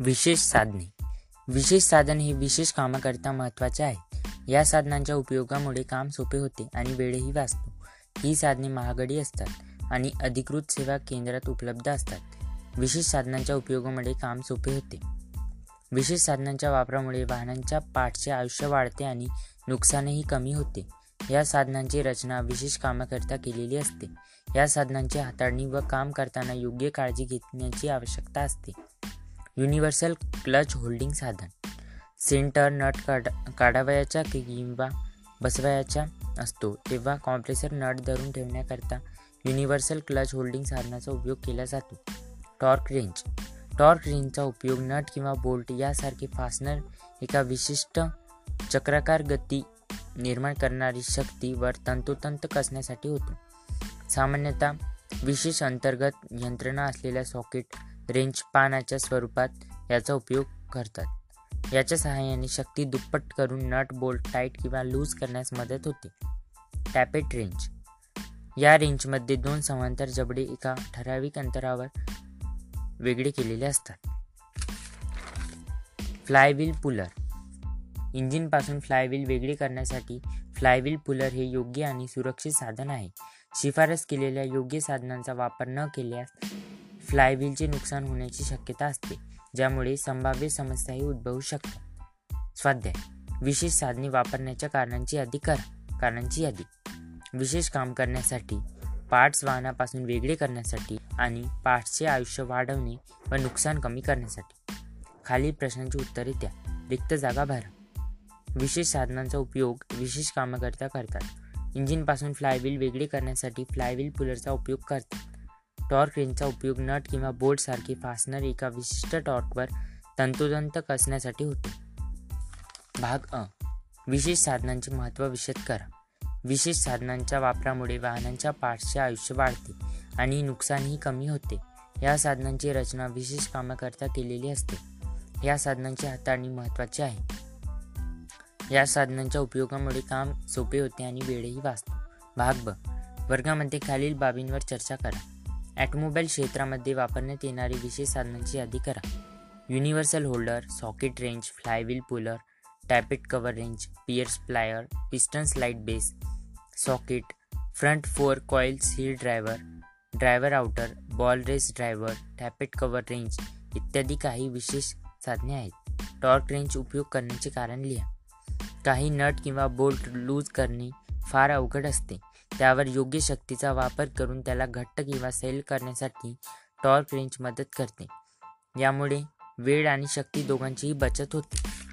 विशेष साधने. विशेष साधन हे विशेष कामाकरिता महत्त्वाचे आहे. या साधनांच्या उपयोगामुळे काम सोपे होते आणि वेळही वाचतो. ही साधने महागडी असतात आणि अधिकृत सेवा केंद्रात उपलब्ध असतात. विशेष साधनांच्या उपयोगामुळे काम सोपे होते. विशेष साधनांच्या वापरामुळे वाहनांच्या पाठचे आयुष्य वाढते आणि नुकसानही कमी होते. या साधनांची रचना विशेष कामाकरिता केलेली असते. या साधनांची हाताळणी व काम करताना योग्य काळजी घेण्याची आवश्यकता असते. युनिव्हर्सल क्लच होल्डिंग साधन. सेंटर नट काढ काढावयाच्या किंवा बसवायच्या असतो तेव्हा कॉम्प्रेसर नट धरून ठेवण्याकरता युनिव्हर्सल क्लच होल्डिंग साधनाचा उपयोग केला जातो. Torque range. टॉर्क रेंजचा उपयोग नट किंवा बोल्ट यासारखे फासनर एका विशिष्ट चक्राकार गती निर्माण करणारी शक्तीवर तंतोतंत कसण्यासाठी होतो. सामान्यतः विशेष अंतर्गत यंत्रणा असलेल्या सॉकेट रेंज पानाच्या स्वरूपात याचा उपयोग करतात. याच्या सहाय्याने शक्ती दुप्पट करून नट बोल्ट टाईट किंवा लूज करण्यास मदत होते. Tappet range. या रेंजमध्ये दोन समांतर जबडे एका ठराविक अंतरावर वेगळे केलेले असतात. Flywheel puller. इंजिनपासून फ्लायव्हील वेगळे करण्यासाठी फ्लायव्हील पुलर हे योग्य आणि सुरक्षित साधन आहे. शिफारस केलेल्या योग्य साधनांचा वापर न केल्यास फ्लायव्हीलचे नुकसान होण्याची शक्यता असते ज्यामुळे संभाव्य समस्याही उद्भवू शकतात. स्वाध्याय. विशेष साधने वापरण्याच्या कारणांची यादी करा. कारणांची यादी. विशेष काम करण्यासाठी पार्ट्स वाहनापासून वेगळे करण्यासाठी आणि पार्ट्सचे आयुष्य वाढवणे व नुकसान कमी करण्यासाठी. खालील प्रश्नांची उत्तरे द्या. रिक्त जागा भरा. विशेष साधनांचा उपयोग विशेष कामाकरिता करतात. इंजिनपासून फ्लायव्हील वेगळे करण्यासाठी फ्लायव्हील पुलरचा उपयोग करतात. टॉर्क रेंजचा उपयोग नट किंवा बोल्ट फासनर एका विशिष्ट टॉर्कवर तंतोतंत कसण्यासाठी होतो. भाग अ. विशेष साधनांचे महत्त्व विशद करा. विशेष साधनांच्या वापरामुळे वाहनांच्या पार्ट्सचे आयुष्य वाढते आणि नुकसानही कमी होते. या साधनांची रचना विशेष कामाकरता केलेली असते. या साधनांची हाताळणी महत्त्वाची आहे. या साधनांच्या उपयोगामुळे काम सोपे होते आणि वेळही वाचतो. भाग ब. वर्गामध्ये खालील बाबींवर चर्चा करा. ॲटोमोबाईल क्षेत्रामध्ये वापरण्यात येणारी विशेष साधनांची यादी करा. Universal holder socket range flywheel puller tappet cover range pierce plier piston slide base socket front fork oil seal driver driver outer ball race driver tappet cover range इत्यादी काही विशेष साधने आहेत. टॉर्क रेंज उपयोग करण्याचे कारण लिहा. काही नट किंवा बोल्ट लूज करणे फार अवघड असते. त्यावर योग्य शक्तीचा वापर करून त्याला घट्ट किंवा सैल करण्यासाठी टॉर्क रेंज मदत करते. यामुळे वेळ आणि शक्ती दोघांचीही बचत होते.